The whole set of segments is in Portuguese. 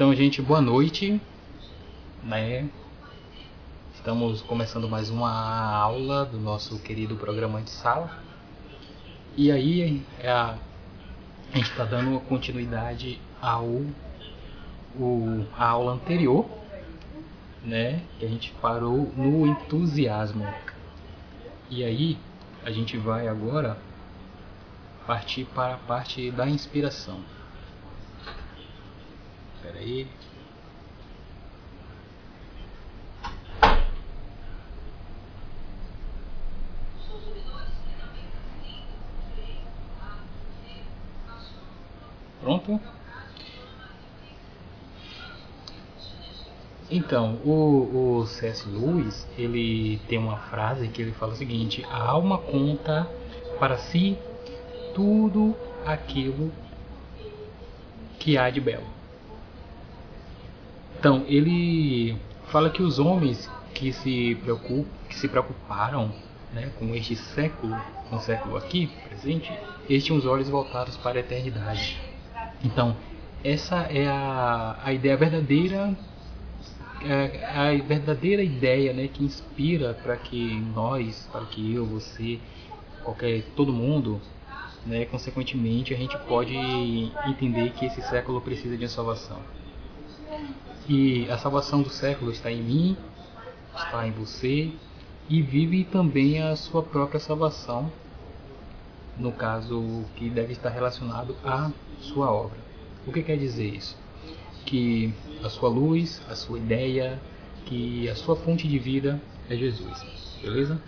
Então, gente, boa noite. Né? Estamos começando mais uma aula do nosso querido programa de sala. E aí, é a, a gente está dando continuidade ao o, aula anterior, né? Que a gente parou no entusiasmo. E aí, a gente vai agora partir para a parte da inspiração. Espera aí. Pronto? Então, o, o C.S. Lewis, ele tem uma frase que ele fala o seguinte: a alma conta para si tudo aquilo que há de belo. Então, ele fala que os homens que se, que se preocuparam né, com este século, com o século aqui, presente, eles tinham os olhos voltados para a eternidade. Então, essa é a, a ideia verdadeira é, a verdadeira ideia né, que inspira para que nós, para que eu, você, qualquer todo mundo, né, consequentemente a gente pode entender que esse século precisa de uma salvação. E a salvação do século está em mim, está em você e vive também a sua própria salvação, no caso que deve estar relacionado à sua obra. O que quer dizer isso? Que a sua luz, a sua ideia, que a sua fonte de vida é Jesus, beleza?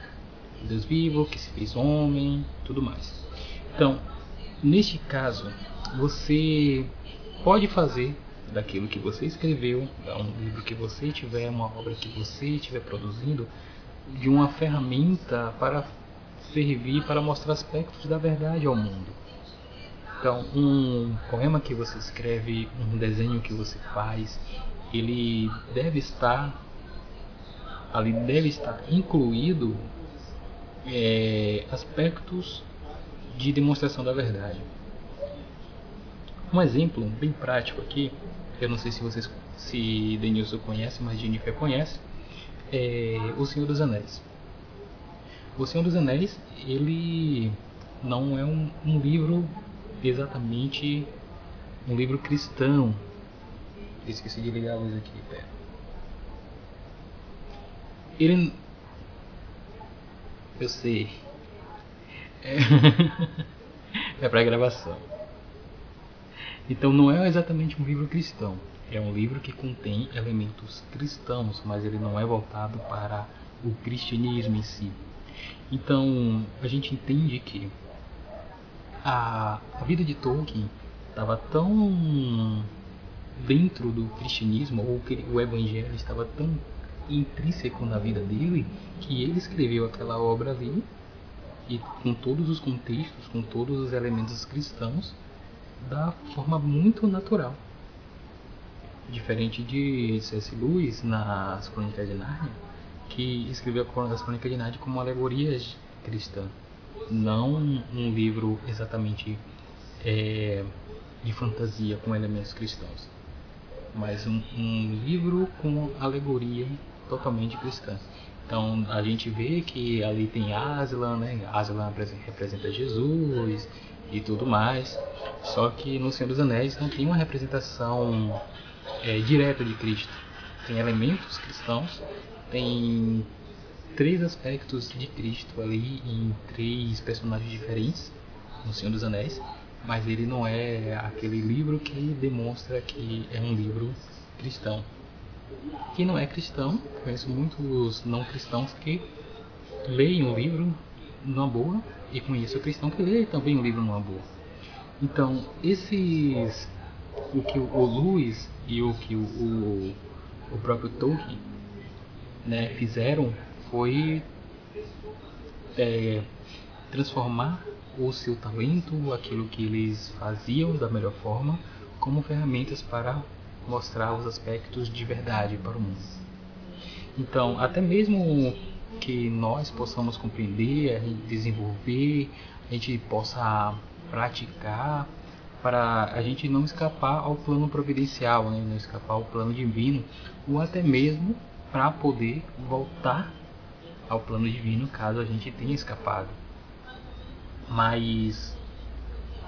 Deus vivo, que se fez homem, tudo mais. Então, neste caso, você pode fazer daquilo que você escreveu, um livro que você tiver, uma obra que você estiver produzindo, de uma ferramenta para servir para mostrar aspectos da verdade ao mundo. Então, um poema que você escreve, um desenho que você faz, ele deve estar ali deve estar incluído é, aspectos de demonstração da verdade. Um exemplo bem prático aqui, eu não sei se vocês se Denilson conhece, mas Jennifer conhece, é O Senhor dos Anéis. O Senhor dos Anéis, ele não é um, um livro exatamente um livro cristão. Esqueci de ligar a luz aqui, pera. Ele. Eu sei. É, é para gravação. Então não é exatamente um livro cristão. É um livro que contém elementos cristãos, mas ele não é voltado para o cristianismo em si. Então a gente entende que a, a vida de Tolkien estava tão dentro do cristianismo, ou que o evangelho estava tão intrínseco na vida dele, que ele escreveu aquela obra ali, e com todos os contextos, com todos os elementos cristãos, da forma muito natural. Diferente de C.S. Lewis nas Crônicas de Nárnia, que escreveu as Crônicas de Nárnia como alegorias cristãs, não um livro exatamente é, de fantasia com elementos cristãos, mas um, um livro com alegoria totalmente cristã. Então a gente vê que ali tem Aslan, né? Aslan representa Jesus e tudo mais. Só que no Senhor dos Anéis não tem uma representação é, direta de Cristo. Tem elementos cristãos, tem três aspectos de Cristo ali em três personagens diferentes no Senhor dos Anéis, mas ele não é aquele livro que demonstra que é um livro cristão. Quem não é cristão, conheço muitos não cristãos que leem um livro numa boa e conheço o cristão que lê também um livro numa boa. Então, esses o que o Lewis e o que o, o, o próprio Tolkien né, fizeram foi é, transformar o seu talento, aquilo que eles faziam da melhor forma, como ferramentas para mostrar os aspectos de verdade para o mundo. Então, até mesmo que nós possamos compreender, desenvolver, a gente possa praticar para a gente não escapar ao plano providencial, né? não escapar ao plano divino, ou até mesmo para poder voltar ao plano divino caso a gente tenha escapado. Mas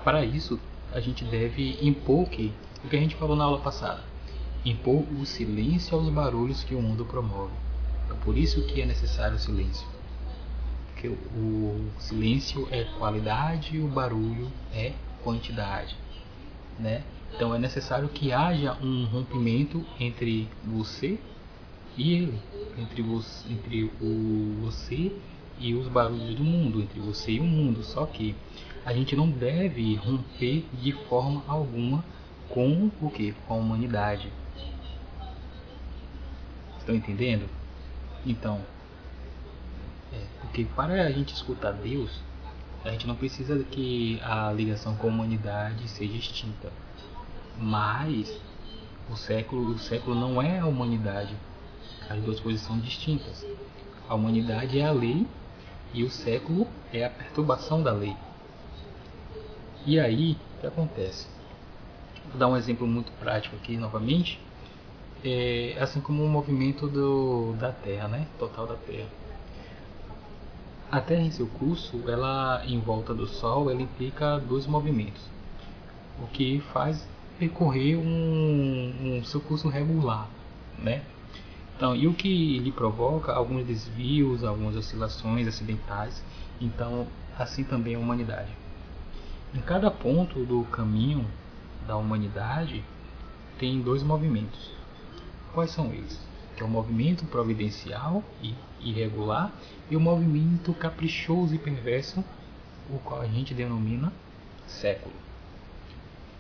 para isso a gente deve impor que? O que a gente falou na aula passada. Impor o silêncio aos barulhos que o mundo promove. É por isso que é necessário o silêncio. Porque o silêncio é qualidade e o barulho é quantidade. Né? Então é necessário que haja um rompimento entre você e ele, entre você, entre o você e os barulhos do mundo, entre você e o mundo. Só que a gente não deve romper de forma alguma com o que? Com a humanidade. Estão entendendo? Então, é, porque para a gente escutar Deus, a gente não precisa que a ligação com a humanidade seja extinta. Mas o século, o século não é a humanidade. As duas coisas são distintas. A humanidade é a lei e o século é a perturbação da lei. E aí, o que acontece? Vou dar um exemplo muito prático aqui novamente. É, assim como o movimento do, da Terra, né? Total da Terra. A Terra em seu curso, ela em volta do Sol, ela implica dois movimentos, o que faz percorrer um, um seu curso regular, né? Então, e o que lhe provoca alguns desvios, algumas oscilações acidentais. Então, assim também a humanidade. Em cada ponto do caminho da humanidade tem dois movimentos. Quais são eles? Que é o movimento providencial e irregular e o movimento caprichoso e perverso, o qual a gente denomina século.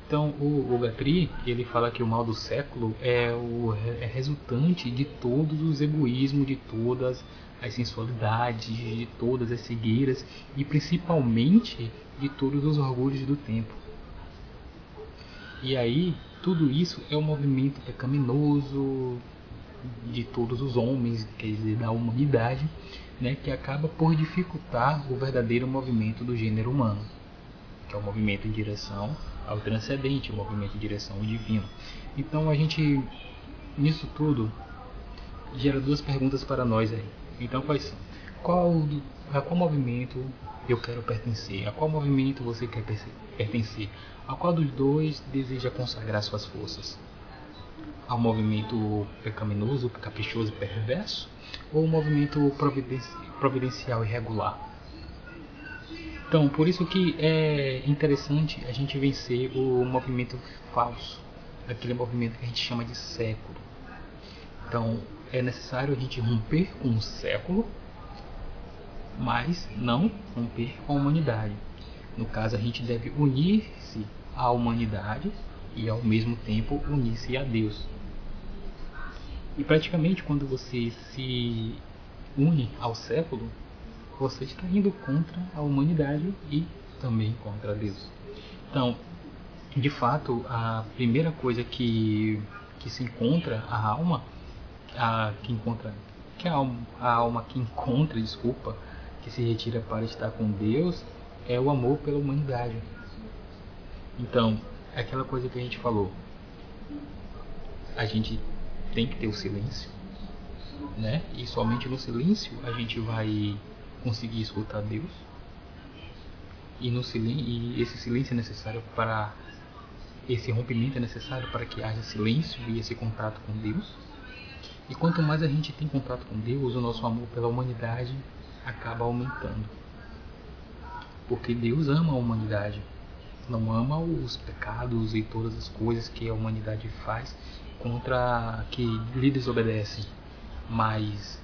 Então, o, o Gatri, ele fala que o mal do século é o é resultante de todos os egoísmos, de todas as sensualidades, de todas as cegueiras e principalmente de todos os orgulhos do tempo. E aí, tudo isso é um movimento pecaminoso de todos os homens, quer dizer, da humanidade, né, que acaba por dificultar o verdadeiro movimento do gênero humano, que é o movimento em direção ao transcendente, o movimento em direção ao divino. Então a gente, nisso tudo, gera duas perguntas para nós aí. Então quais são? Qual, a qual movimento eu quero pertencer? A qual movimento você quer pertencer? A qual dos dois deseja consagrar suas forças? Ao movimento pecaminoso, caprichoso e perverso? Ou ao movimento providencial e regular? Então, por isso que é interessante a gente vencer o movimento falso, aquele movimento que a gente chama de século. Então, é necessário a gente romper com o século, mas não romper com a humanidade. No caso, a gente deve unir-se à humanidade e ao mesmo tempo unir-se a Deus. E praticamente quando você se une ao século, você está indo contra a humanidade e também contra Deus. Então, de fato, a primeira coisa que, que se encontra a alma, a, que encontra, que a alma, a alma que encontra, desculpa, que se retira para estar com Deus, é o amor pela humanidade. Então, é aquela coisa que a gente falou. A gente tem que ter o silêncio, né? E somente no silêncio a gente vai conseguir escutar Deus. E, no silêncio, e esse silêncio é necessário para. Esse rompimento é necessário para que haja silêncio e esse contato com Deus. E quanto mais a gente tem contato com Deus, o nosso amor pela humanidade acaba aumentando. Porque Deus ama a humanidade. Não ama os pecados e todas as coisas que a humanidade faz contra que lhe desobedecem. Mas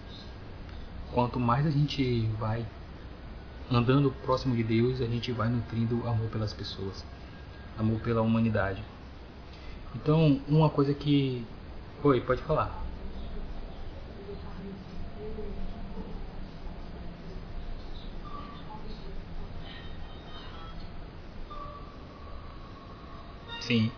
quanto mais a gente vai andando próximo de Deus, a gente vai nutrindo amor pelas pessoas, amor pela humanidade. Então, uma coisa que. Oi, pode falar. Sim.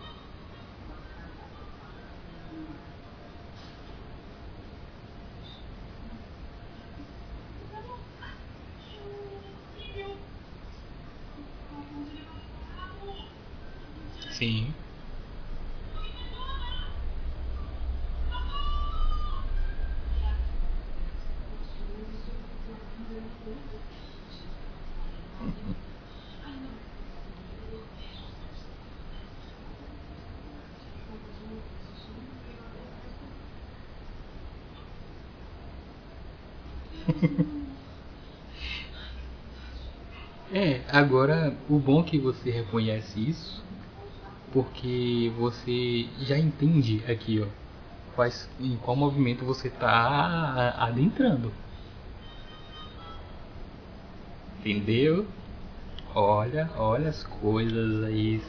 Sim. É, agora o bom é que você reconhece isso, porque você já entende aqui, ó, quais, em qual movimento você está adentrando. Entendeu? Olha, olha as coisas aí.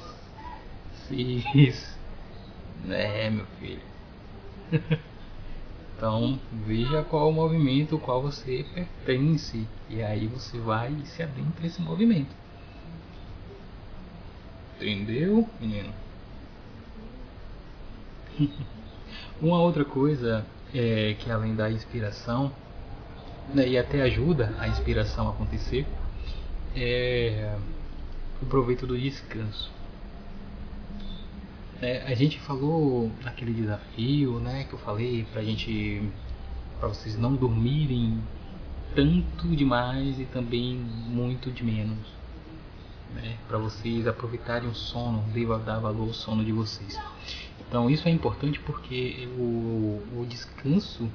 Cis. É, meu filho. Então veja qual o movimento qual você pertence e aí você vai e se adentra esse movimento. Entendeu, menino? Uma outra coisa é que além da inspiração né, e até ajuda a inspiração a acontecer é o proveito do descanso. É, a gente falou naquele desafio, né, que eu falei pra gente, para vocês não dormirem tanto demais e também muito de menos, né, para vocês aproveitarem o sono, dar valor ao sono de vocês. Então isso é importante porque o, o descanso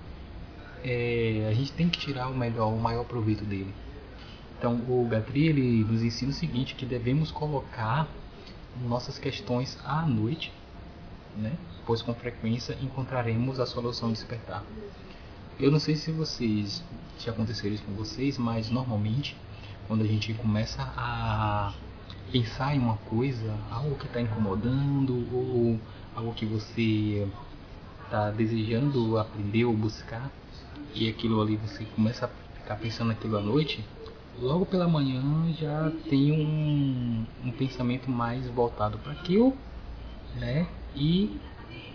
é, a gente tem que tirar o melhor, o maior proveito dele. Então o Gatri ele nos ensina o seguinte que devemos colocar nossas questões à noite né? pois com frequência encontraremos a solução despertar. Eu não sei se vocês aconteceu isso com vocês, mas normalmente quando a gente começa a pensar em uma coisa, algo que está incomodando ou algo que você está desejando aprender ou buscar e aquilo ali você começa a ficar pensando naquilo à noite, logo pela manhã já tem um, um pensamento mais voltado para aquilo, né? E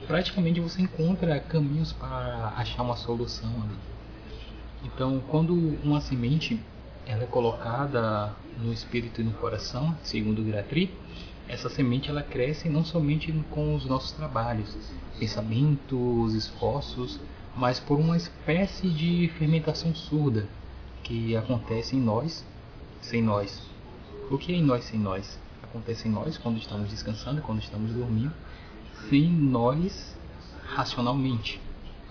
praticamente você encontra caminhos para achar uma solução ali. Então, quando uma semente ela é colocada no espírito e no coração, segundo Gratri, essa semente ela cresce não somente com os nossos trabalhos, pensamentos, esforços, mas por uma espécie de fermentação surda que acontece em nós, sem nós. O que é em nós sem nós? Acontece em nós quando estamos descansando, quando estamos dormindo, sem nós racionalmente,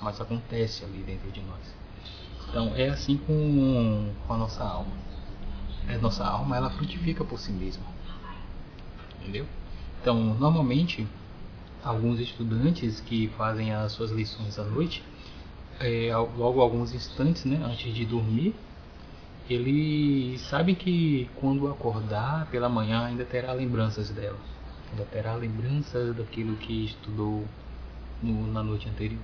mas acontece ali dentro de nós. Então é assim com, com a nossa alma. A nossa alma ela frutifica por si mesma, entendeu? Então normalmente alguns estudantes que fazem as suas lições à noite, é, logo alguns instantes, né, antes de dormir, eles sabem que quando acordar pela manhã ainda terá lembranças dela ainda terá lembranças daquilo que estudou no, na noite anterior.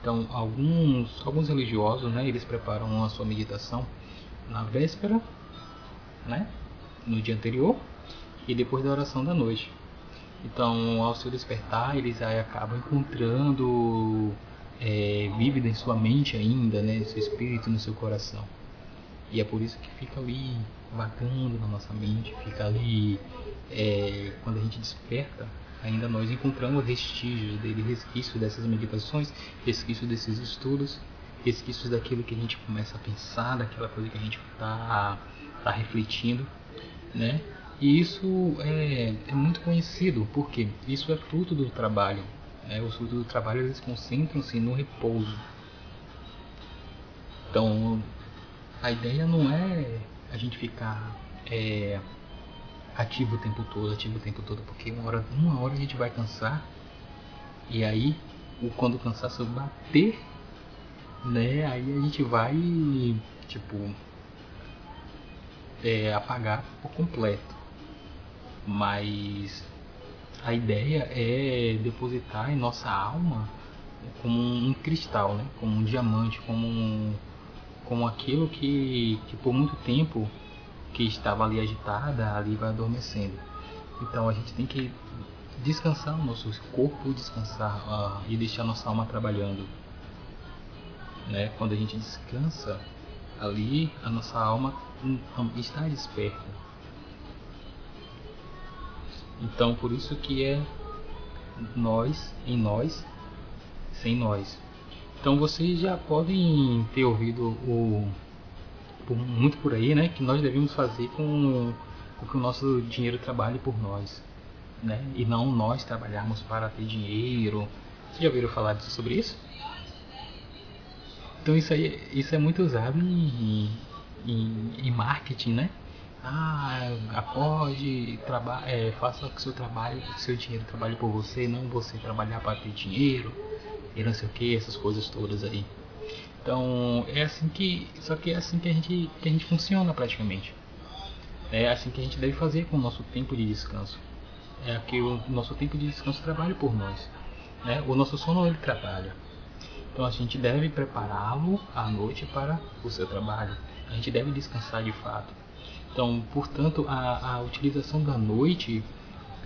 Então, alguns, alguns religiosos, né, eles preparam a sua meditação na véspera, né, no dia anterior, e depois da oração da noite. Então, ao seu despertar, eles aí acabam encontrando é, vívida em sua mente ainda, né, seu espírito, no seu coração. E é por isso que fica ali vagando na nossa mente, fica ali é, quando a gente desperta, ainda nós encontramos vestígios dele, resquícios dessas meditações, resquícios desses estudos, resquícios daquilo que a gente começa a pensar, daquela coisa que a gente está tá refletindo, né? E isso é, é muito conhecido, porque isso é fruto do trabalho. Né? Os frutos do trabalho eles concentram-se no repouso. Então, a ideia não é a gente ficar é, ativo o tempo todo, ativo o tempo todo, porque uma hora, uma hora a gente vai cansar e aí quando o cansaço bater, né, aí a gente vai tipo é, apagar por completo. Mas a ideia é depositar em nossa alma como um, cristal, né? como um diamante, como, um, como aquilo que, que por muito tempo que estava ali agitada, ali vai adormecendo. Então a gente tem que descansar o nosso corpo, descansar uh, e deixar nossa alma trabalhando. Né? Quando a gente descansa, ali a nossa alma está desperta. Então, por isso que é nós em nós, sem nós. Então, vocês já podem ter ouvido o muito por aí, né, que nós devemos fazer com, com que o nosso dinheiro trabalhe por nós, né, e não nós trabalharmos para ter dinheiro. Vocês já ouviram falar sobre isso? Então isso aí, isso é muito usado em, em, em marketing, né? Ah, acorde, traba é, faça o seu trabalho, o seu dinheiro trabalhe por você, não você trabalhar para ter dinheiro e não sei o que, essas coisas todas aí. Então é assim que, só que é assim que a gente, que a gente funciona praticamente. É assim que a gente deve fazer com o nosso tempo de descanso. É que o nosso tempo de descanso trabalha por nós. Né? O nosso sono ele trabalha. Então a gente deve prepará-lo à noite para o seu trabalho. A gente deve descansar de fato. Então, portanto, a, a utilização da noite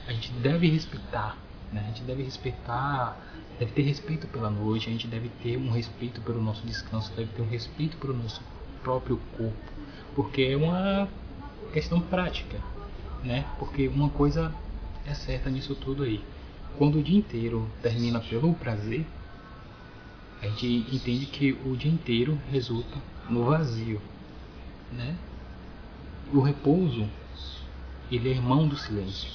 a gente deve respeitar. Né? A gente deve respeitar, deve ter respeito pela noite, a gente deve ter um respeito pelo nosso descanso, deve ter um respeito pelo nosso próprio corpo, porque é uma questão prática, né? Porque uma coisa é certa nisso tudo aí. Quando o dia inteiro termina pelo prazer, a gente entende que o dia inteiro resulta no vazio, né? O repouso, ele é irmão do silêncio.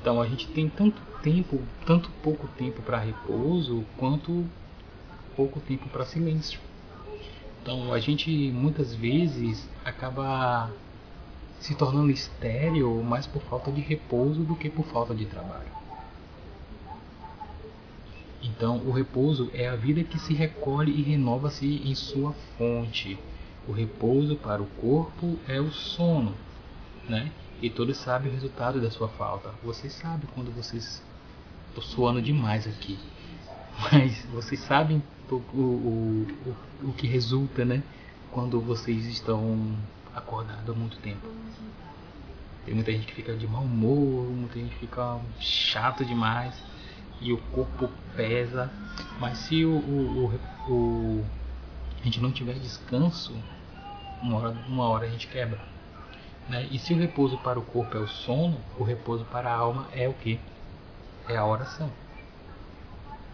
Então a gente tem tanto tempo, tanto pouco tempo para repouso, quanto pouco tempo para silêncio. Então a gente muitas vezes acaba se tornando estéreo mais por falta de repouso do que por falta de trabalho. Então, o repouso é a vida que se recolhe e renova-se em sua fonte. O repouso para o corpo é o sono, né? E todos sabem o resultado da sua falta. Vocês sabem quando vocês. Estou suando demais aqui. Mas vocês sabem o, o, o, o que resulta, né? Quando vocês estão acordados há muito tempo. Tem muita gente que fica de mau humor, muita gente fica chato demais e o corpo pesa. Mas se o, o, o, o a gente não tiver descanso, uma hora, uma hora a gente quebra. Né? E se o repouso para o corpo é o sono, o repouso para a alma é o que? É a oração.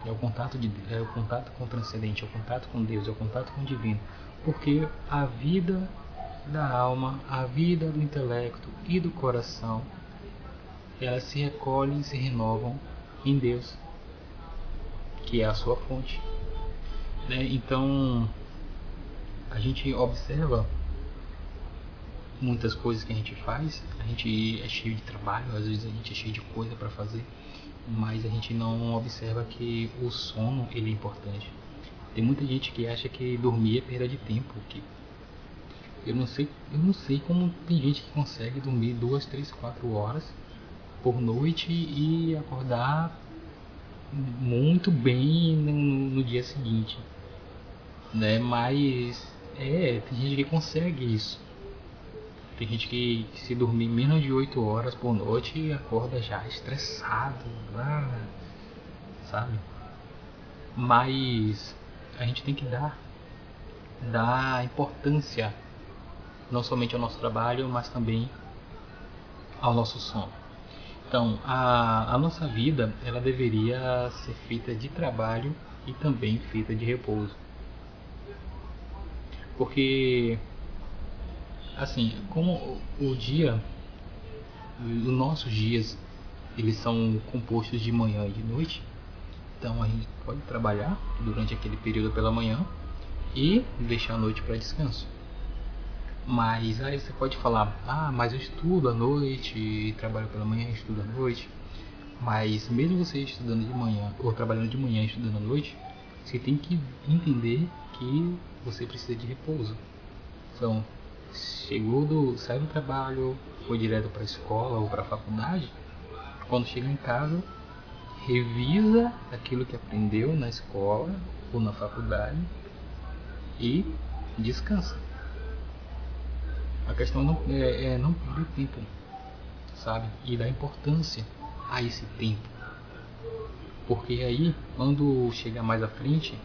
É o contato de é o contato com o transcendente, é o contato com Deus, é o contato com o divino. Porque a vida da alma, a vida do intelecto e do coração, elas se recolhem e se renovam em Deus, que é a sua fonte. Né? Então, a gente observa muitas coisas que a gente faz, a gente é cheio de trabalho, às vezes a gente é cheio de coisa para fazer, mas a gente não observa que o sono ele é importante. Tem muita gente que acha que dormir é perda de tempo, que eu não sei, eu não sei como tem gente que consegue dormir duas, três, quatro horas por noite e acordar muito bem no, no dia seguinte, né? Mas é, tem gente que consegue isso. Tem gente que, se dormir menos de 8 horas por noite acorda já estressado, sabe? Mas a gente tem que dar dar importância não somente ao nosso trabalho, mas também ao nosso sono. Então, a, a nossa vida ela deveria ser feita de trabalho e também feita de repouso. Porque, assim, como o dia, os nossos dias, eles são compostos de manhã e de noite, então a gente pode trabalhar durante aquele período pela manhã e deixar a noite para descanso. Mas aí você pode falar, ah, mas eu estudo à noite, trabalho pela manhã, estudo à noite. Mas mesmo você estudando de manhã ou trabalhando de manhã e estudando à noite, você tem que entender que você precisa de repouso. Então, chegou do, saiu do trabalho, foi direto para a escola ou para a faculdade, quando chega em casa, revisa aquilo que aprendeu na escola ou na faculdade e descansa. A questão não, é, é não perder tempo, sabe? E dar importância a esse tempo. Porque aí, quando chegar mais à frente,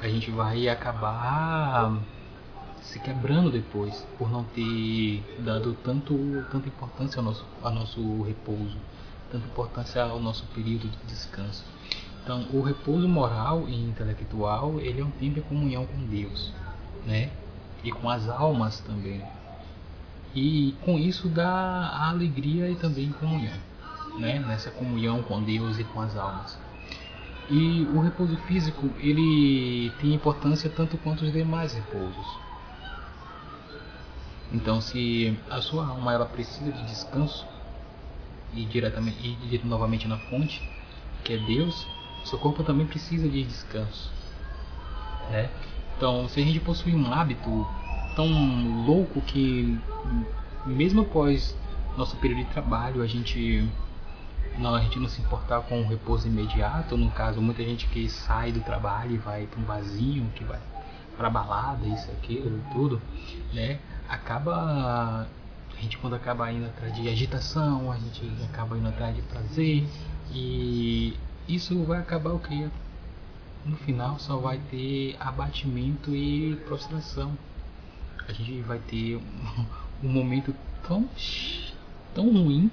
a gente vai acabar se quebrando depois por não ter dado tanto tanta importância ao nosso ao nosso repouso, tanta importância ao nosso período de descanso. Então, o repouso moral e intelectual, ele é um tempo de comunhão com Deus, né? E com as almas também. E com isso dá alegria e também comunhão, né? Nessa comunhão com Deus e com as almas. E o repouso físico, ele tem importância tanto quanto os demais repousos. Então, se a sua alma ela precisa de descanso e diretamente e novamente na fonte, que é Deus, seu corpo também precisa de descanso, né? Então, se a gente possui um hábito tão louco que mesmo após nosso período de trabalho a gente não, a gente não se importar com o repouso imediato, no caso, muita gente que sai do trabalho e vai para um vasinho, que vai para balada, isso, aquilo, tudo, né? Acaba a gente quando acaba indo atrás de agitação, a gente acaba indo atrás de prazer e isso vai acabar o que? No final só vai ter abatimento e prostração. A gente vai ter um, um momento tão tão ruim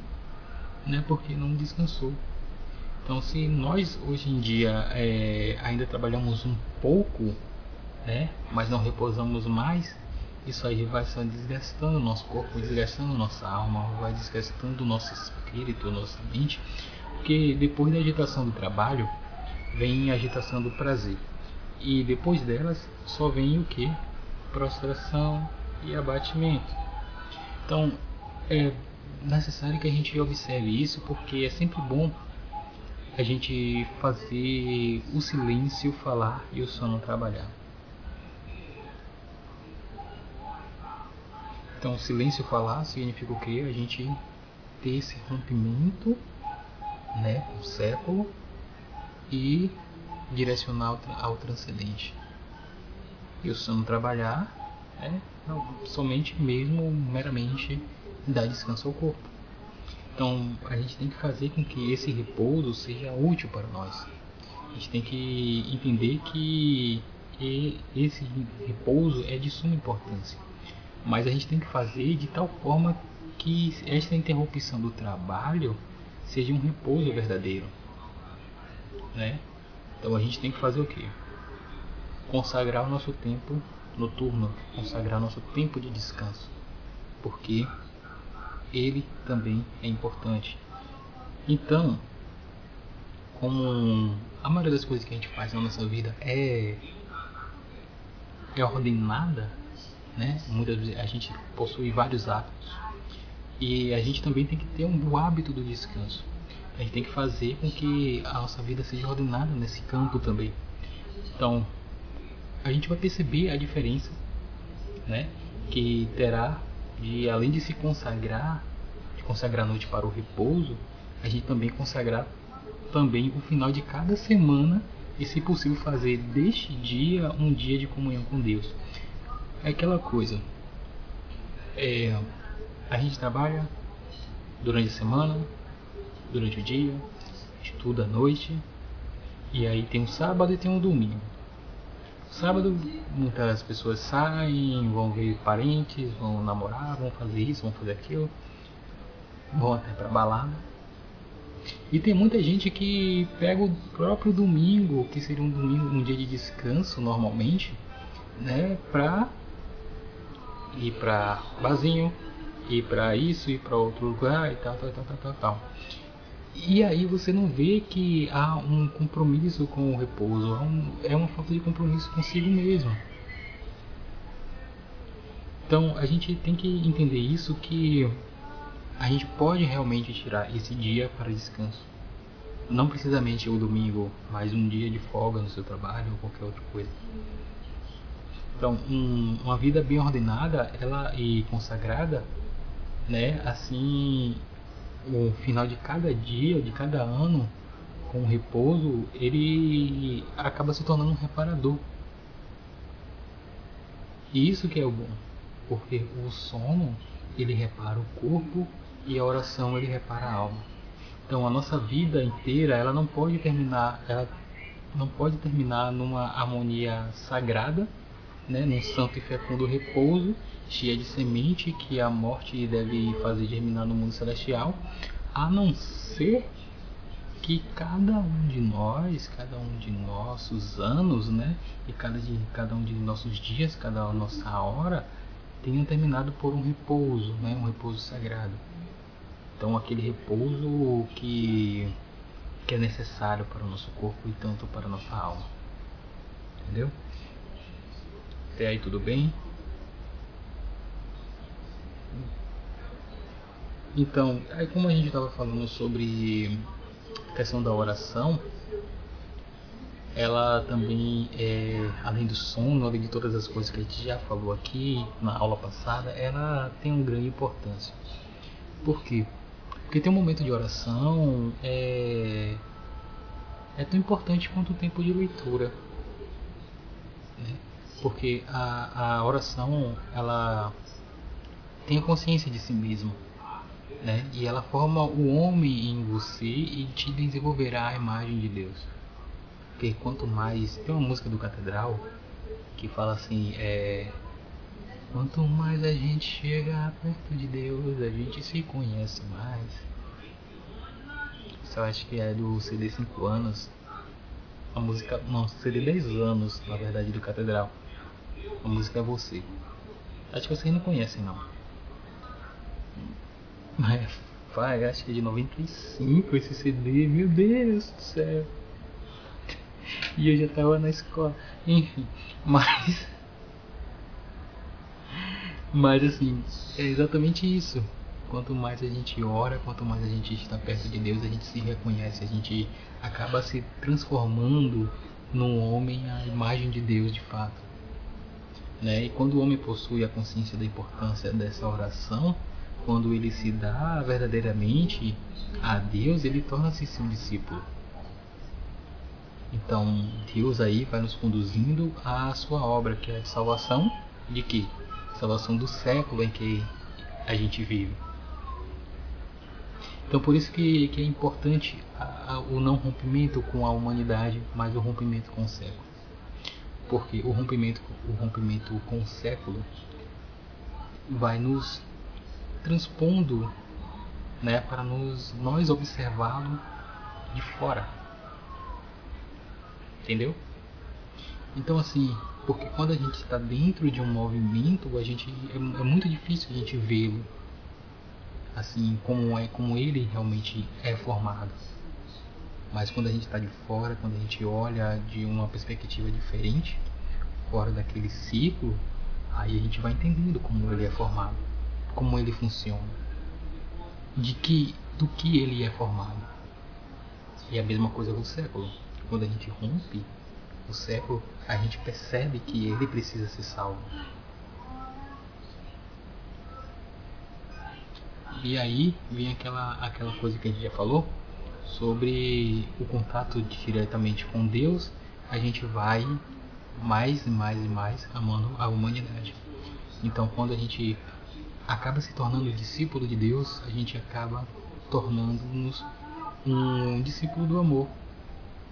né, porque não descansou. Então, se nós hoje em dia é, ainda trabalhamos um pouco, né, mas não repousamos mais, isso aí vai só desgastando o nosso corpo, desgastando nossa alma, vai desgastando o nosso espírito, nossa mente, porque depois da agitação do trabalho vem a agitação do prazer. E depois delas só vem o que? Prostração e abatimento. Então, é, necessário que a gente observe isso porque é sempre bom a gente fazer o silêncio falar e o sono trabalhar. Então, silêncio falar significa o que? A gente ter esse rompimento, né, com o século e direcionar ao transcendente. E o sono trabalhar é somente mesmo meramente dar descanso ao corpo. Então a gente tem que fazer com que esse repouso seja útil para nós. A gente tem que entender que esse repouso é de suma importância. Mas a gente tem que fazer de tal forma que esta interrupção do trabalho seja um repouso verdadeiro. Né? Então a gente tem que fazer o quê? Consagrar o nosso tempo noturno, consagrar nosso tempo de descanso. Porque ele também é importante. Então, como a maioria das coisas que a gente faz na nossa vida é é ordenada, né? Muitas vezes a gente possui vários hábitos e a gente também tem que ter um hábito do descanso. A gente tem que fazer com que a nossa vida seja ordenada nesse campo também. Então, a gente vai perceber a diferença, né? Que terá de além de se consagrar, de consagrar a noite para o repouso, a gente também consagrar também o final de cada semana e se possível fazer deste dia um dia de comunhão com Deus. É aquela coisa. É, a gente trabalha durante a semana, durante o dia, estuda à noite, e aí tem um sábado e tem um domingo. Sábado, muitas pessoas saem, vão ver parentes, vão namorar, vão fazer isso, vão fazer aquilo, vão até pra balada. E tem muita gente que pega o próprio domingo, que seria um domingo, um dia de descanso normalmente, né, pra ir pra barzinho, ir pra isso, ir pra outro lugar e tal, tal, tal, tal, tal. tal. E aí você não vê que há um compromisso com o repouso, é uma falta de compromisso consigo mesmo. Então a gente tem que entender isso que a gente pode realmente tirar esse dia para descanso. Não precisamente o domingo, mas um dia de folga no seu trabalho ou qualquer outra coisa. Então, um, uma vida bem ordenada, ela e consagrada, né? Assim, o final de cada dia, de cada ano, com repouso, ele acaba se tornando um reparador. E isso que é o bom, porque o sono ele repara o corpo e a oração ele repara a alma. Então a nossa vida inteira ela não pode terminar, ela não pode terminar numa harmonia sagrada, né, num santo e fecundo repouso, cheia de semente que a morte deve fazer germinar no mundo celestial, a não ser que cada um de nós, cada um de nossos anos, né, e cada, de, cada um de nossos dias, cada nossa hora, tenham terminado por um repouso, né, um repouso sagrado. Então aquele repouso que, que é necessário para o nosso corpo e tanto para a nossa alma. Entendeu? Até aí tudo bem? Então, aí como a gente estava falando sobre a questão da oração, ela também, é, além do sono, além de todas as coisas que a gente já falou aqui na aula passada, ela tem uma grande importância. Por quê? Porque ter um momento de oração é, é tão importante quanto o tempo de leitura. Né? Porque a, a oração, ela tem a consciência de si mesmo né? E ela forma o homem em você e te desenvolverá a imagem de Deus. Porque quanto mais tem uma música do Catedral que fala assim, é quanto mais a gente chega perto de Deus, a gente se conhece mais. Isso eu acho que é do CD 5 anos. A música, não, CD 10 anos, na verdade, do Catedral. A música é você. Acho que vocês não conhecem não. Mas vai, acho que é de 95 esse CD, meu Deus do céu. E eu já tava na escola. Enfim, mas. Mas assim, é exatamente isso. Quanto mais a gente ora, quanto mais a gente está perto de Deus, a gente se reconhece, a gente acaba se transformando num homem à imagem de Deus de fato. Né? E quando o homem possui a consciência da importância dessa oração, quando ele se dá verdadeiramente a Deus, ele torna-se seu discípulo. Então, Deus aí vai nos conduzindo à sua obra, que é a salvação de quê? Salvação do século em que a gente vive. Então, por isso que, que é importante a, a, o não rompimento com a humanidade, mas o rompimento com o século. Porque o rompimento, o rompimento com o século vai nos transpondo né, para nos, nós observá-lo de fora. Entendeu? Então assim, porque quando a gente está dentro de um movimento, a gente é, é muito difícil a gente vê-lo assim como é como ele realmente é formado. Mas quando a gente está de fora, quando a gente olha de uma perspectiva diferente, fora daquele ciclo, aí a gente vai entendendo como ele é formado como ele funciona, de que do que ele é formado. E a mesma coisa com o século. Quando a gente rompe o século, a gente percebe que ele precisa ser salvo. E aí vem aquela, aquela coisa que a gente já falou sobre o contato diretamente com Deus. A gente vai mais e mais e mais amando a humanidade. Então, quando a gente acaba se tornando discípulo de Deus, a gente acaba tornando-nos um discípulo do amor.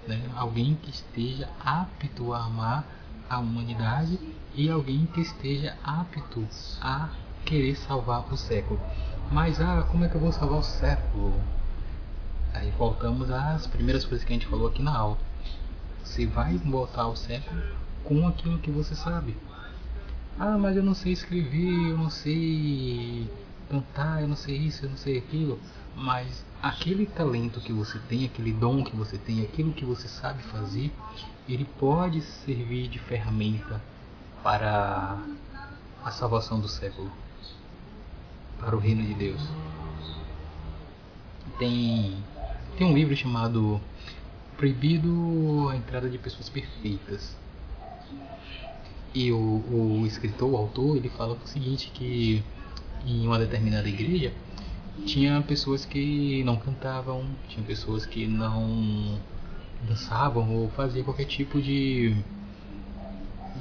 Né? Alguém que esteja apto a amar a humanidade e alguém que esteja apto a querer salvar o século. Mas ah, como é que eu vou salvar o século? Aí voltamos às primeiras coisas que a gente falou aqui na aula. Você vai voltar ao século com aquilo que você sabe. Ah, mas eu não sei escrever, eu não sei cantar, eu não sei isso, eu não sei aquilo. Mas aquele talento que você tem, aquele dom que você tem, aquilo que você sabe fazer, ele pode servir de ferramenta para a salvação do século, para o reino de Deus. Tem, tem um livro chamado Proibido a Entrada de Pessoas Perfeitas e o, o escritor, o autor, ele fala o seguinte, que em uma determinada igreja tinha pessoas que não cantavam, tinha pessoas que não dançavam ou faziam qualquer tipo de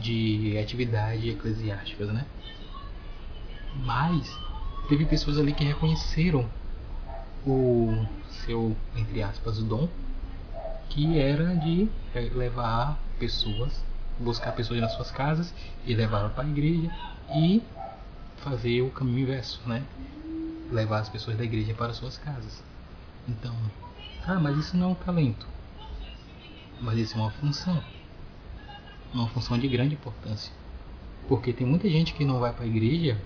de atividade eclesiástica, né? Mas teve pessoas ali que reconheceram o seu, entre aspas, dom, que era de levar pessoas buscar pessoas nas suas casas e levá-las para a igreja e fazer o caminho inverso, né? Levar as pessoas da igreja para suas casas. Então, ah, mas isso não é um talento. Mas isso é uma função. Uma função de grande importância. Porque tem muita gente que não vai para a igreja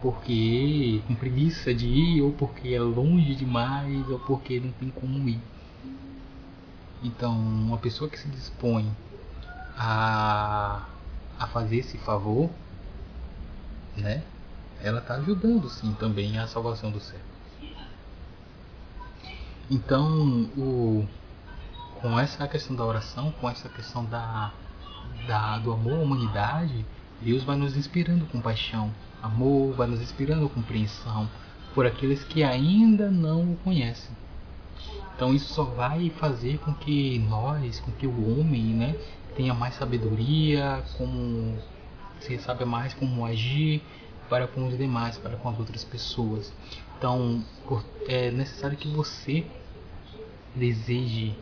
porque com preguiça de ir, ou porque é longe demais, ou porque não tem como ir. Então, uma pessoa que se dispõe a, a fazer esse favor, né? Ela está ajudando sim também a salvação do céu. Então, o, com essa questão da oração, com essa questão da, da, do amor à humanidade, Deus vai nos inspirando com paixão, amor, vai nos inspirando compreensão por aqueles que ainda não o conhecem. Então isso só vai fazer com que nós, com que o homem, né, tenha mais sabedoria, como se sabe mais como agir para com os demais, para com as outras pessoas. Então é necessário que você deseje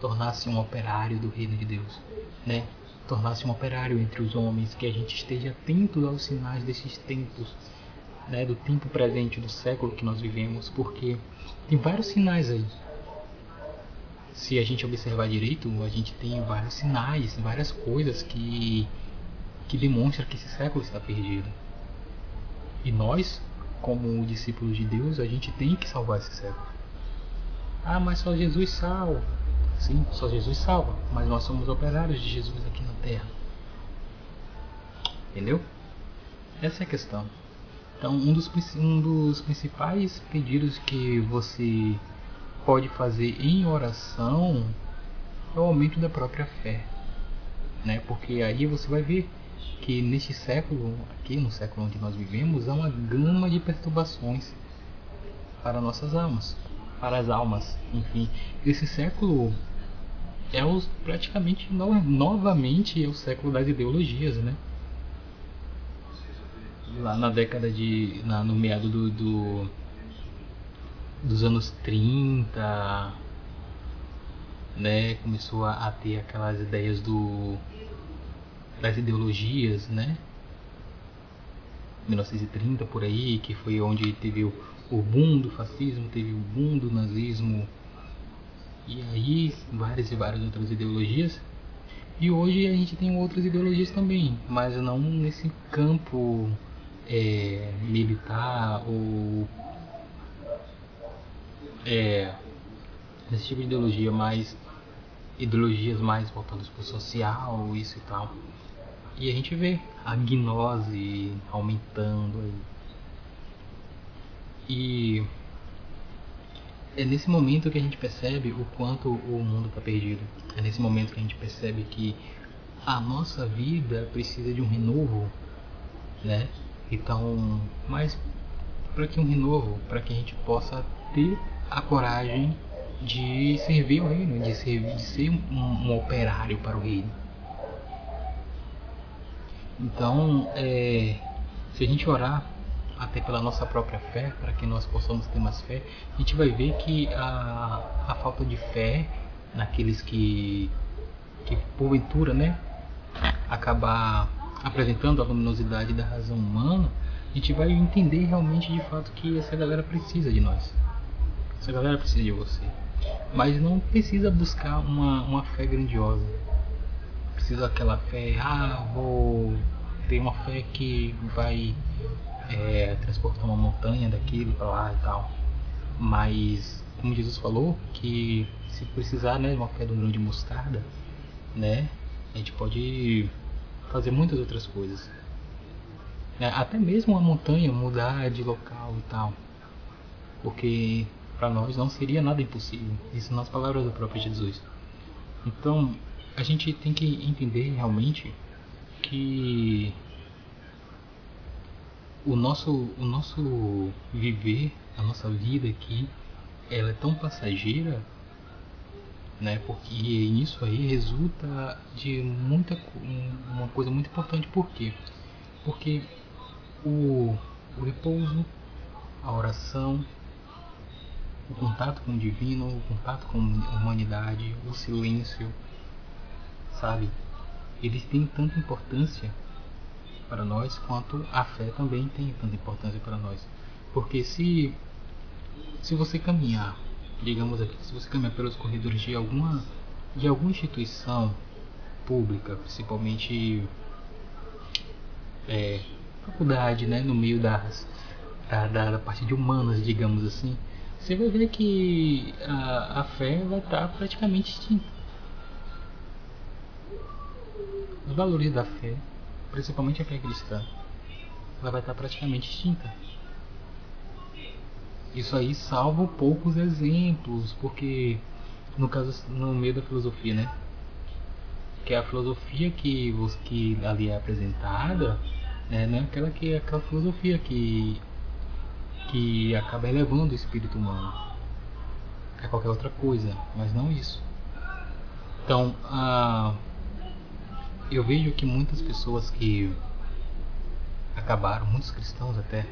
tornar-se um operário do reino de Deus, né? Tornar-se um operário entre os homens, que a gente esteja atento aos sinais desses tempos, né? Do tempo presente, do século que nós vivemos, porque tem vários sinais aí. Se a gente observar direito, a gente tem vários sinais, várias coisas que que demonstram que esse século está perdido. E nós, como discípulos de Deus, a gente tem que salvar esse século. Ah, mas só Jesus salva. Sim, só Jesus salva, mas nós somos operários de Jesus aqui na terra. Entendeu? Essa é a questão. Então, um dos, um dos principais pedidos que você pode fazer em oração é o aumento da própria fé. Né? Porque aí você vai ver que neste século, aqui no século onde nós vivemos, há uma gama de perturbações para nossas almas, para as almas. Enfim, esse século é praticamente no, novamente é o século das ideologias, né? Lá na década de. Na, no meado do, do, dos anos 30, né? Começou a, a ter aquelas ideias do das ideologias, né? 1930 por aí, que foi onde teve o, o boom do fascismo, teve o boom do nazismo, e aí várias e várias outras ideologias. E hoje a gente tem outras ideologias também, mas não nesse campo é, militar ou é, nesse tipo de ideologia mais ideologias mais voltadas para o social, isso e tal. E a gente vê a gnose aumentando aí. E é nesse momento que a gente percebe o quanto o mundo está perdido. É nesse momento que a gente percebe que a nossa vida precisa de um renovo, né? Então, mas para que um renovo, para que a gente possa ter a coragem de servir o reino, de, servir, de ser um, um operário para o reino. Então, é, se a gente orar até pela nossa própria fé, para que nós possamos ter mais fé, a gente vai ver que a, a falta de fé naqueles que, que porventura, né, acabar apresentando a luminosidade da razão humana, a gente vai entender realmente de fato que essa galera precisa de nós. Essa galera precisa de você. Mas não precisa buscar uma, uma fé grandiosa precisa daquela fé, ah, vou ter uma fé que vai é, transportar uma montanha daquilo para lá e tal. Mas, como Jesus falou, que se precisar né, de uma fé do grão de mostarda, né, a gente pode fazer muitas outras coisas. É, até mesmo a montanha mudar de local e tal. Porque para nós não seria nada impossível. Isso nas palavras do próprio Jesus. Então, a gente tem que entender realmente que o nosso, o nosso viver, a nossa vida aqui, ela é tão passageira, né? Porque isso aí resulta de muita uma coisa muito importante. Por quê? Porque o, o repouso, a oração, o contato com o divino, o contato com a humanidade, o silêncio, sabe? eles têm tanta importância para nós quanto a fé também tem tanta importância para nós. Porque se se você caminhar, digamos aqui, se você caminhar pelos corredores de alguma de alguma instituição pública, principalmente é, faculdade, né, no meio das da, da, da, parte de humanas, digamos assim, você vai ver que a, a fé vai estar praticamente extinta. Os valores da fé, principalmente a fé cristã, ela vai estar praticamente extinta. Isso aí salvo poucos exemplos, porque no caso no meio da filosofia, né? Que é a filosofia que, que ali é apresentada, né? não é aquela que é aquela filosofia que que acaba elevando o espírito humano. É qualquer outra coisa, mas não isso. Então, eu vejo que muitas pessoas que acabaram, muitos cristãos até,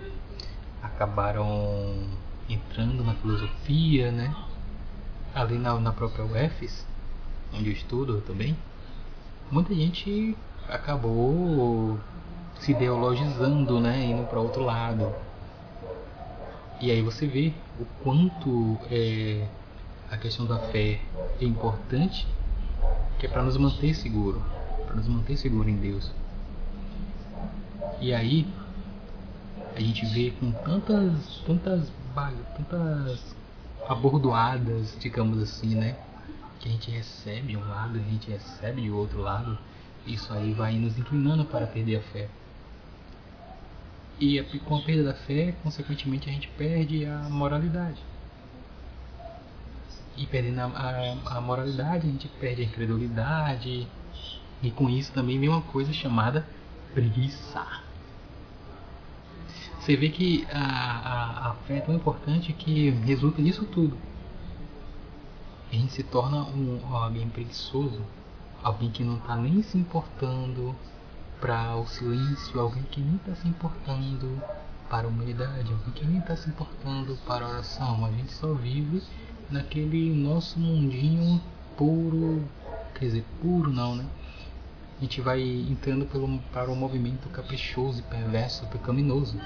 acabaram entrando na filosofia, né? Ali na, na própria UFES, onde eu estudo também, muita gente acabou se ideologizando, né? Indo para outro lado. E aí você vê o quanto é, a questão da fé é importante, que é para nos manter seguro, para nos manter seguro em Deus. E aí a gente vê com tantas, tantas, tantas abordoadas, digamos assim, né? Que a gente recebe de um lado, a gente recebe de outro lado. Isso aí vai nos inclinando para perder a fé. E com a perda da fé, consequentemente, a gente perde a moralidade. E perdendo a, a, a moralidade, a gente perde a incredulidade. E com isso também vem uma coisa chamada preguiça. Você vê que a, a, a fé é tão importante que resulta nisso tudo. A gente se torna um, alguém preguiçoso, alguém que não está nem se importando para o silêncio, alguém que nem está se importando para a humanidade, alguém que nem está se importando para a oração. A gente só vive naquele nosso mundinho puro, quer dizer, puro não, né? a gente vai entrando pelo, para um movimento caprichoso perverso, pecaminoso.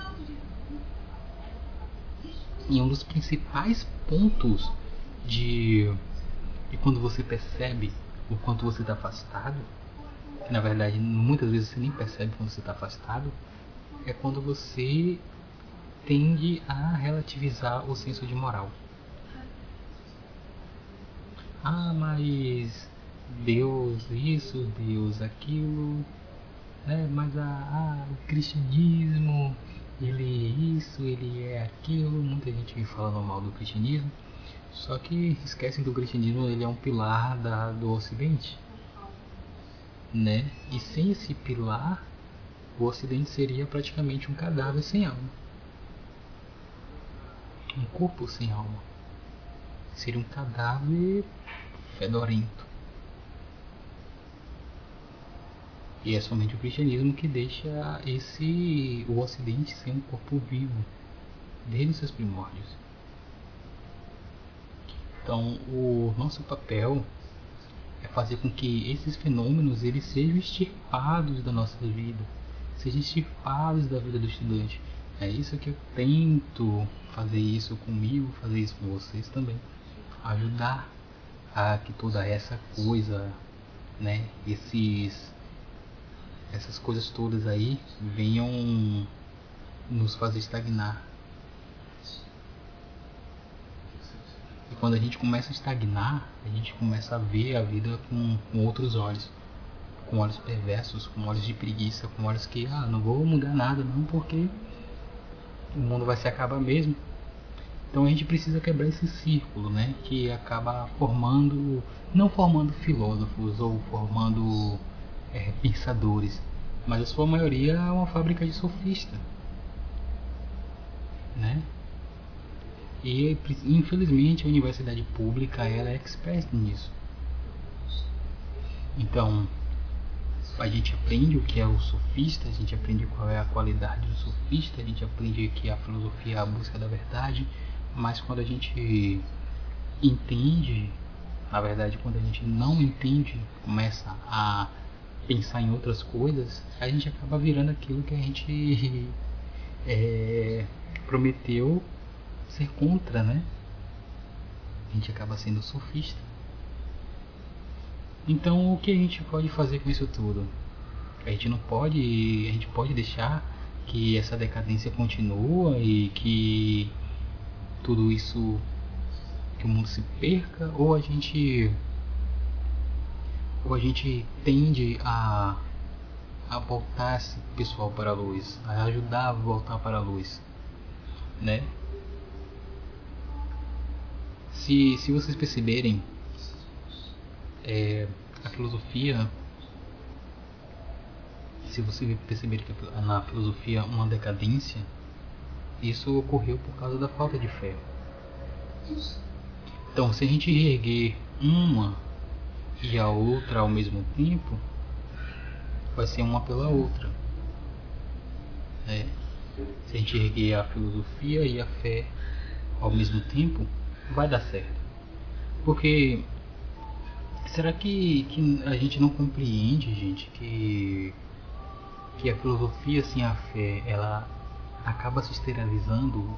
E um dos principais pontos de, de quando você percebe o quanto você está afastado, que na verdade muitas vezes você nem percebe quando você está afastado, é quando você tende a relativizar o senso de moral. Ah, mas Deus isso, Deus aquilo, né? mas a, a, o cristianismo, ele é isso, ele é aquilo, muita gente vem falando mal do cristianismo, só que esquecem que o cristianismo ele é um pilar da, do ocidente, né? E sem esse pilar, o ocidente seria praticamente um cadáver sem alma. Um corpo sem alma. Seria um cadáver fedorento. E é somente o cristianismo que deixa esse o Ocidente ser um corpo vivo desde os seus primórdios. Então, o nosso papel é fazer com que esses fenômenos eles sejam extirpados da nossa vida, sejam extirpados da vida do estudante. É isso que eu tento fazer isso comigo, fazer isso com vocês também, ajudar a que toda essa coisa, né, esses essas coisas todas aí venham nos fazer estagnar. Quando a gente começa a estagnar, a gente começa a ver a vida com, com outros olhos. Com olhos perversos, com olhos de preguiça, com olhos que, ah, não vou mudar nada não, porque o mundo vai se acabar mesmo. Então a gente precisa quebrar esse círculo, né? Que acaba formando, não formando filósofos ou formando é, pensadores, mas a sua maioria é uma fábrica de sofista, né? E infelizmente a universidade pública ela é expert nisso. Então a gente aprende o que é o sofista, a gente aprende qual é a qualidade do sofista, a gente aprende que a filosofia é a busca da verdade, mas quando a gente entende, na verdade, quando a gente não entende, começa a pensar em outras coisas, a gente acaba virando aquilo que a gente é, prometeu ser contra, né? A gente acaba sendo sofista. Então, o que a gente pode fazer com isso tudo? A gente não pode, a gente pode deixar que essa decadência continua e que tudo isso que o mundo se perca ou a gente ou a gente tende a a voltar esse pessoal para a luz, a ajudar a voltar para a luz, né? Se, se vocês perceberem, é, a filosofia, se você perceber que na filosofia uma decadência, isso ocorreu por causa da falta de fé. Então, se a gente reerguer uma e a outra ao mesmo tempo, vai ser uma pela outra. É. Se a gente erguer a filosofia e a fé ao mesmo tempo, vai dar certo. Porque será que, que a gente não compreende, gente, que, que a filosofia sem a fé, ela acaba se esterilizando,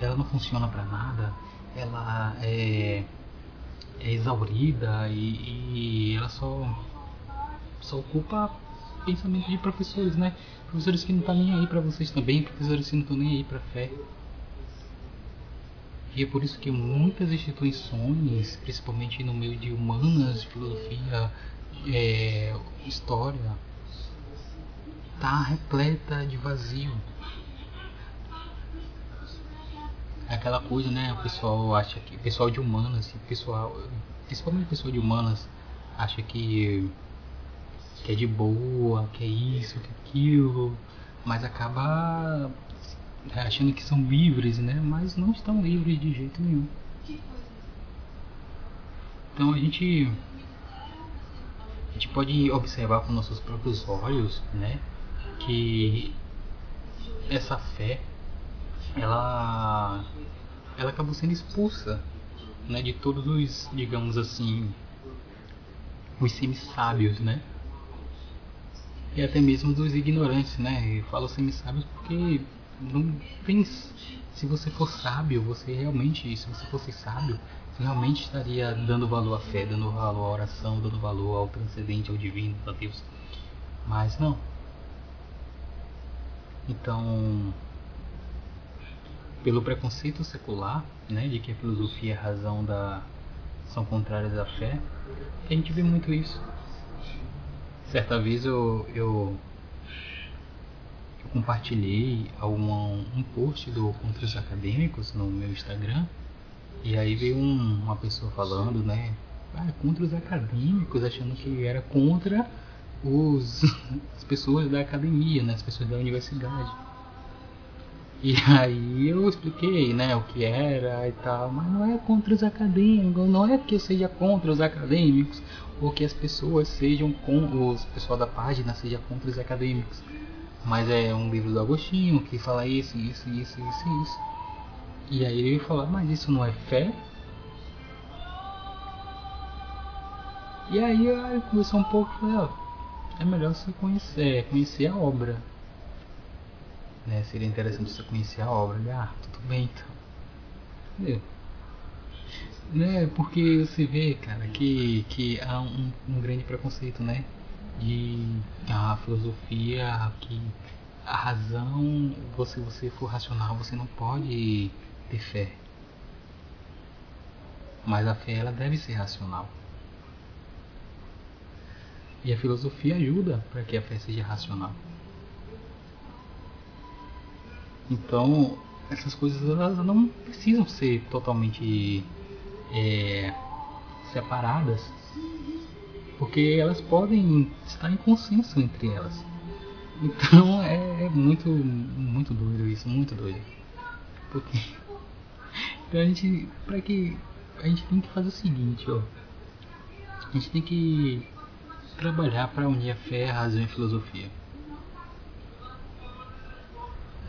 ela não funciona para nada, ela é, é exaurida e, e ela só, só ocupa pensamento de professores, né? Professores que não estão tá nem aí para vocês também, professores que não estão nem aí para fé. E é por isso que muitas instituições, principalmente no meio de humanas, filosofia, é, história, tá repleta de vazio. Aquela coisa, né? O pessoal acha que, pessoal de humanas, pessoal, principalmente o pessoal de humanas, acha que que é de boa, que é isso, que é aquilo, mas acaba achando que são livres, né? Mas não estão livres de jeito nenhum. Então a gente a gente pode observar com nossos próprios olhos, né, que essa fé ela ela acabou sendo expulsa, né, de todos os, digamos assim, os semi-sábios, né? E até mesmo dos ignorantes, né? Eu falo semi-sábios porque não pense. Se você for sábio, você realmente, se você fosse sábio, você realmente estaria dando valor à fé, dando valor à oração, dando valor ao transcendente, ao divino, a Deus. Mas não. Então, pelo preconceito secular, né, de que a filosofia e a razão da são contrárias à fé, a gente vê muito isso. Certa vez eu, eu compartilhei algum, um post do Contra os Acadêmicos no meu Instagram e aí veio um, uma pessoa falando, né? Ah, contra os acadêmicos, achando que era contra os, as pessoas da academia, né? As pessoas da universidade. E aí eu expliquei, né, o que era e tal, mas não é contra os acadêmicos, não é que eu seja contra os acadêmicos, ou que as pessoas sejam com os pessoal da página seja contra os acadêmicos. Mas é um livro do Agostinho que fala isso, isso, isso, isso, isso. E aí ele fala, mas isso não é fé? E aí eu conversou um pouco e ó, é melhor você conhecer, conhecer a obra. Né? Seria interessante você conhecer a obra. Ele, ah, tudo bem então. Entendeu? Né? Porque você vê, cara, que, que há um, um grande preconceito, né? De a filosofia que a razão, se você for racional, você não pode ter fé. Mas a fé ela deve ser racional. E a filosofia ajuda para que a fé seja racional. Então, essas coisas elas não precisam ser totalmente é, separadas porque elas podem estar em consenso entre elas. Então é, é muito, muito doido isso, muito doido. Porque então a gente, para que a gente tem que fazer o seguinte, ó. A gente tem que trabalhar para unir a fé, a razão e a filosofia.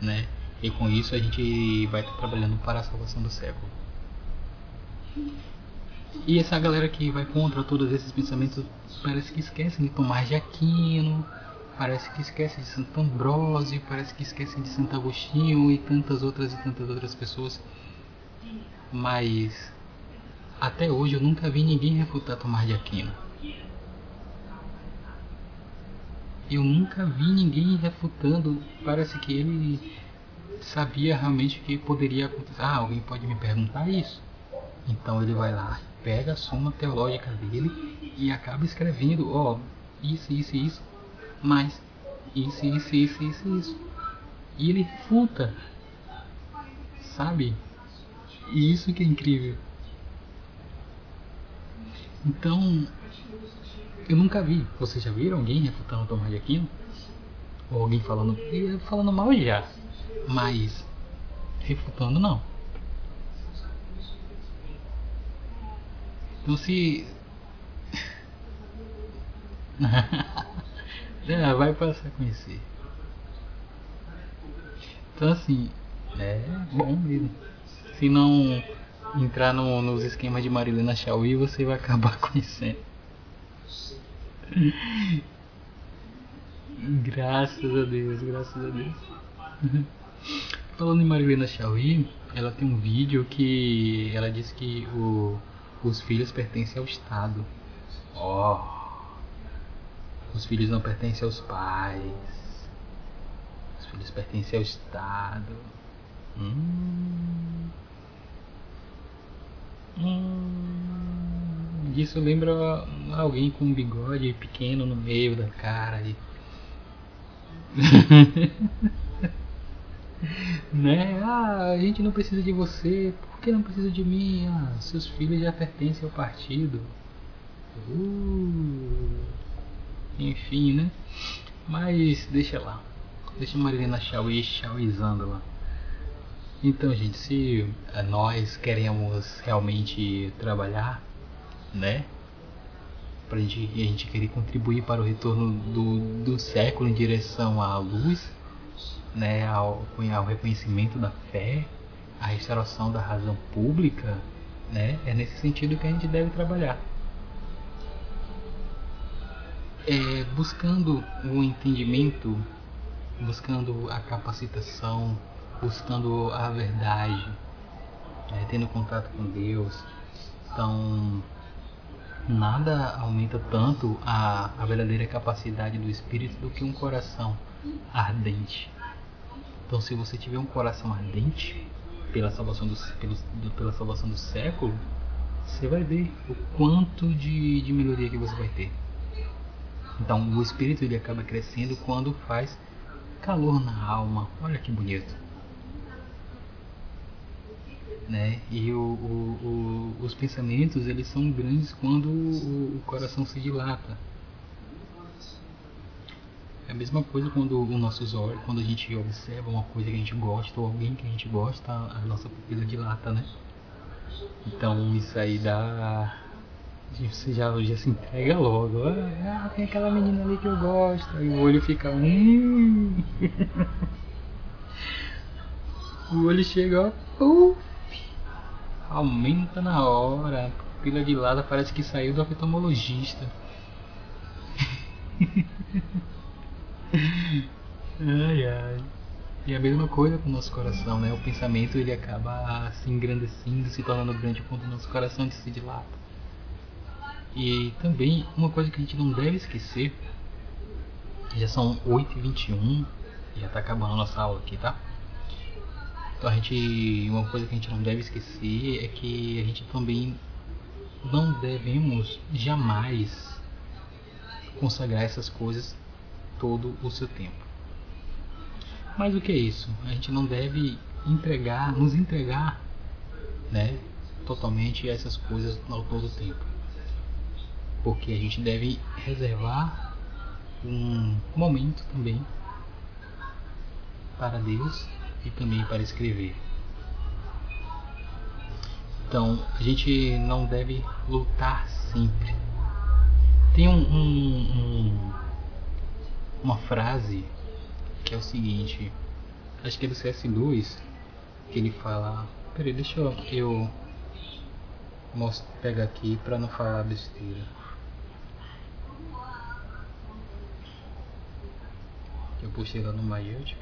Né? E com isso a gente vai estar trabalhando para a salvação do século. E essa galera que vai contra todos esses pensamentos parece que esquece de Tomás de Aquino, parece que esquece de Santo Ambrósio, parece que esquece de Santo Agostinho e tantas outras e tantas outras pessoas. Mas até hoje eu nunca vi ninguém refutar Tomás de Aquino. Eu nunca vi ninguém refutando. Parece que ele sabia realmente que poderia acontecer. Ah, alguém pode me perguntar isso. Então ele vai lá, pega a soma teológica dele e acaba escrevendo, ó, isso, isso, isso, mas isso, isso, isso, isso, isso. E ele refuta. Sabe? E isso que é incrível. Então, eu nunca vi. Vocês já viram alguém refutando Tomás de Aquino? Ou alguém falando, falando mal já, mas refutando não. Então se. é, vai passar a conhecer. Então assim, é bom mesmo. Se não entrar no, nos esquemas de Marilena Chauí, você vai acabar conhecendo. graças a Deus, graças a Deus. Falando em Marilena Chauí, ela tem um vídeo que ela diz que o os filhos pertencem ao Estado. Oh. Os filhos não pertencem aos pais. Os filhos pertencem ao Estado. Hum. Hum. Isso lembra alguém com um bigode pequeno no meio da cara. E... né? Ah, a gente não precisa de você. Por que não precisa de mim? Ah, seus filhos já pertencem ao partido. Uh, enfim, né? Mas deixa lá. Deixa a Marilena Chauí chauizando lá. Então, gente, se eh, nós queremos realmente trabalhar, né? Pra gente, a gente querer contribuir para o retorno do, do século em direção à luz, né, ao, ao reconhecimento da fé, a restauração da razão pública, né, é nesse sentido que a gente deve trabalhar. É, buscando o entendimento, buscando a capacitação, buscando a verdade, é, tendo contato com Deus. Então, nada aumenta tanto a, a verdadeira capacidade do espírito do que um coração ardente. Então, se você tiver um coração ardente pela salvação do, do, pela salvação do século, você vai ver o quanto de, de melhoria que você vai ter. Então, o espírito ele acaba crescendo quando faz calor na alma. Olha que bonito. Né? E o, o, o, os pensamentos eles são grandes quando o coração se dilata. É a mesma coisa quando os nossos olhos, quando a gente observa uma coisa que a gente gosta ou alguém que a gente gosta, a nossa pupila dilata, né? Então isso aí dá. Você já, já se entrega logo. Ah, tem aquela menina ali que eu gosto. Aí o olho fica. Hum. o olho chega, ó. aumenta na hora. A pupila dilata parece que saiu do oftalmologista. ai, ai. E a mesma coisa com o nosso coração, né? O pensamento ele acaba se engrandecendo, se tornando grande quando o nosso coração se dilata. E também uma coisa que a gente não deve esquecer, já são 8h21, já está acabando a nossa aula aqui, tá? Então a gente. Uma coisa que a gente não deve esquecer é que a gente também não devemos jamais consagrar essas coisas todo o seu tempo. Mas o que é isso? A gente não deve entregar, nos entregar, né, totalmente a essas coisas ao todo o tempo. Porque a gente deve reservar um momento também para Deus e também para escrever. Então, a gente não deve lutar sempre. Tem um, um, um uma frase que é o seguinte, acho que é do C.S. Lewis, que ele fala, peraí, deixa eu, eu pegar aqui para não falar besteira. Eu postei lá no MyUtube.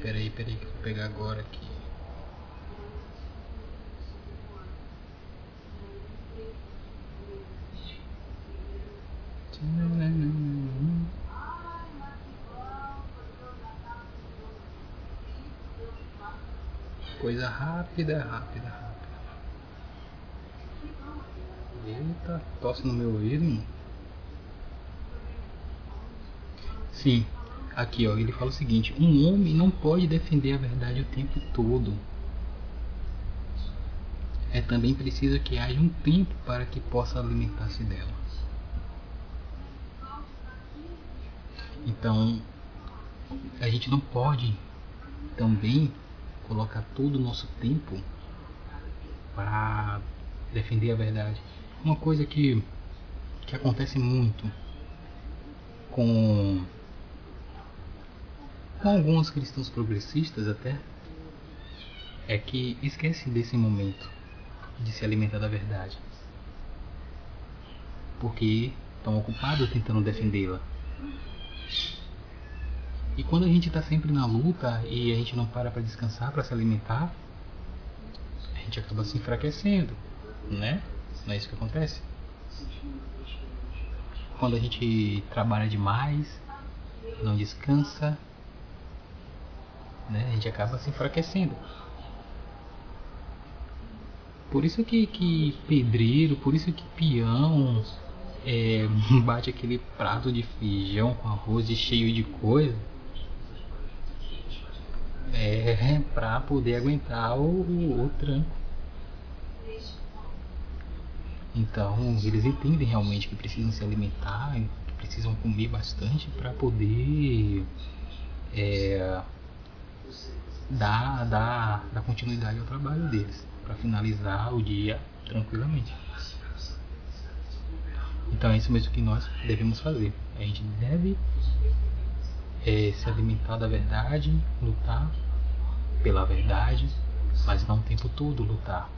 Peraí, peraí que eu vou pegar agora aqui. Coisa rápida, rápida, rápida. Eita, tosse no meu ouvido. Sim, aqui ó, ele fala o seguinte: um homem não pode defender a verdade o tempo todo. É também preciso que haja um tempo para que possa alimentar-se dela. Então, a gente não pode também colocar todo o nosso tempo para defender a verdade. Uma coisa que, que acontece muito com, com alguns cristãos progressistas até é que esquece desse momento de se alimentar da verdade. Porque estão ocupados tentando defendê-la. E quando a gente está sempre na luta e a gente não para para descansar, para se alimentar, a gente acaba se enfraquecendo, né? Não é isso que acontece? Quando a gente trabalha demais, não descansa, né? A gente acaba se enfraquecendo. Por isso que, que pedreiro, por isso que peão é, bate aquele prato de feijão com arroz cheio de coisa é para poder aguentar o, o, o tranco. Então, eles entendem realmente que precisam se alimentar, que precisam comer bastante para poder é, dar, dar, dar continuidade ao trabalho deles, para finalizar o dia tranquilamente. Então, é isso mesmo que nós devemos fazer. A gente deve é, se alimentar da verdade, lutar pela verdade, mas não o tempo todo lutar.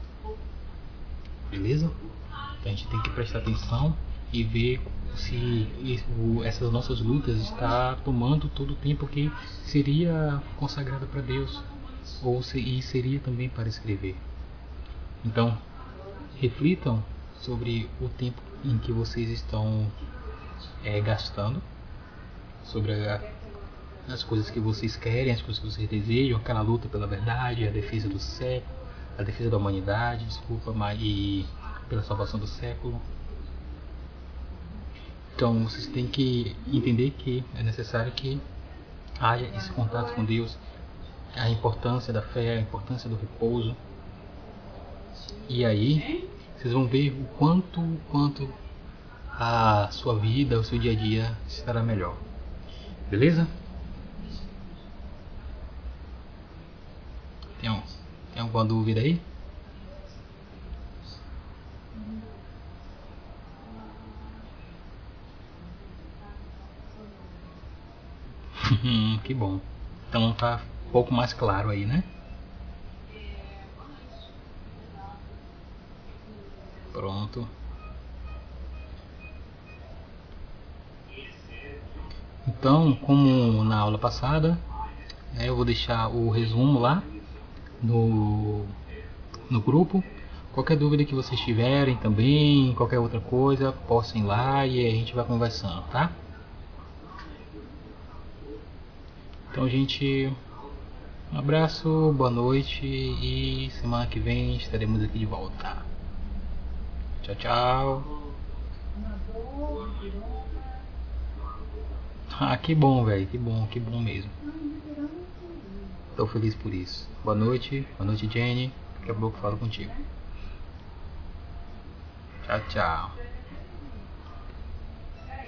Beleza? Então a gente tem que prestar atenção e ver se essas nossas lutas está tomando todo o tempo que seria consagrado para Deus ou se, e seria também para escrever. Então, reflitam sobre o tempo em que vocês estão é, gastando, sobre a as coisas que vocês querem, as coisas que vocês desejam, aquela luta pela verdade, a defesa do século, a defesa da humanidade, desculpa, e pela salvação do século. Então vocês têm que entender que é necessário que haja esse contato com Deus, a importância da fé, a importância do repouso. E aí vocês vão ver o quanto, quanto a sua vida, o seu dia a dia estará melhor. Beleza? Tem, um, tem alguma dúvida aí? que bom. Então tá um pouco mais claro aí, né? Pronto. Então, como na aula passada, né, eu vou deixar o resumo lá no, no grupo. Qualquer dúvida que vocês tiverem também, qualquer outra coisa, postem lá e a gente vai conversando, tá? Então, gente, um abraço, boa noite e semana que vem estaremos aqui de volta. Tchau, tchau. Ah, que bom, velho, que bom, que bom mesmo. Estou feliz por isso. Boa noite, boa noite, Jenny. Daqui a pouco falo contigo. Tchau, tchau.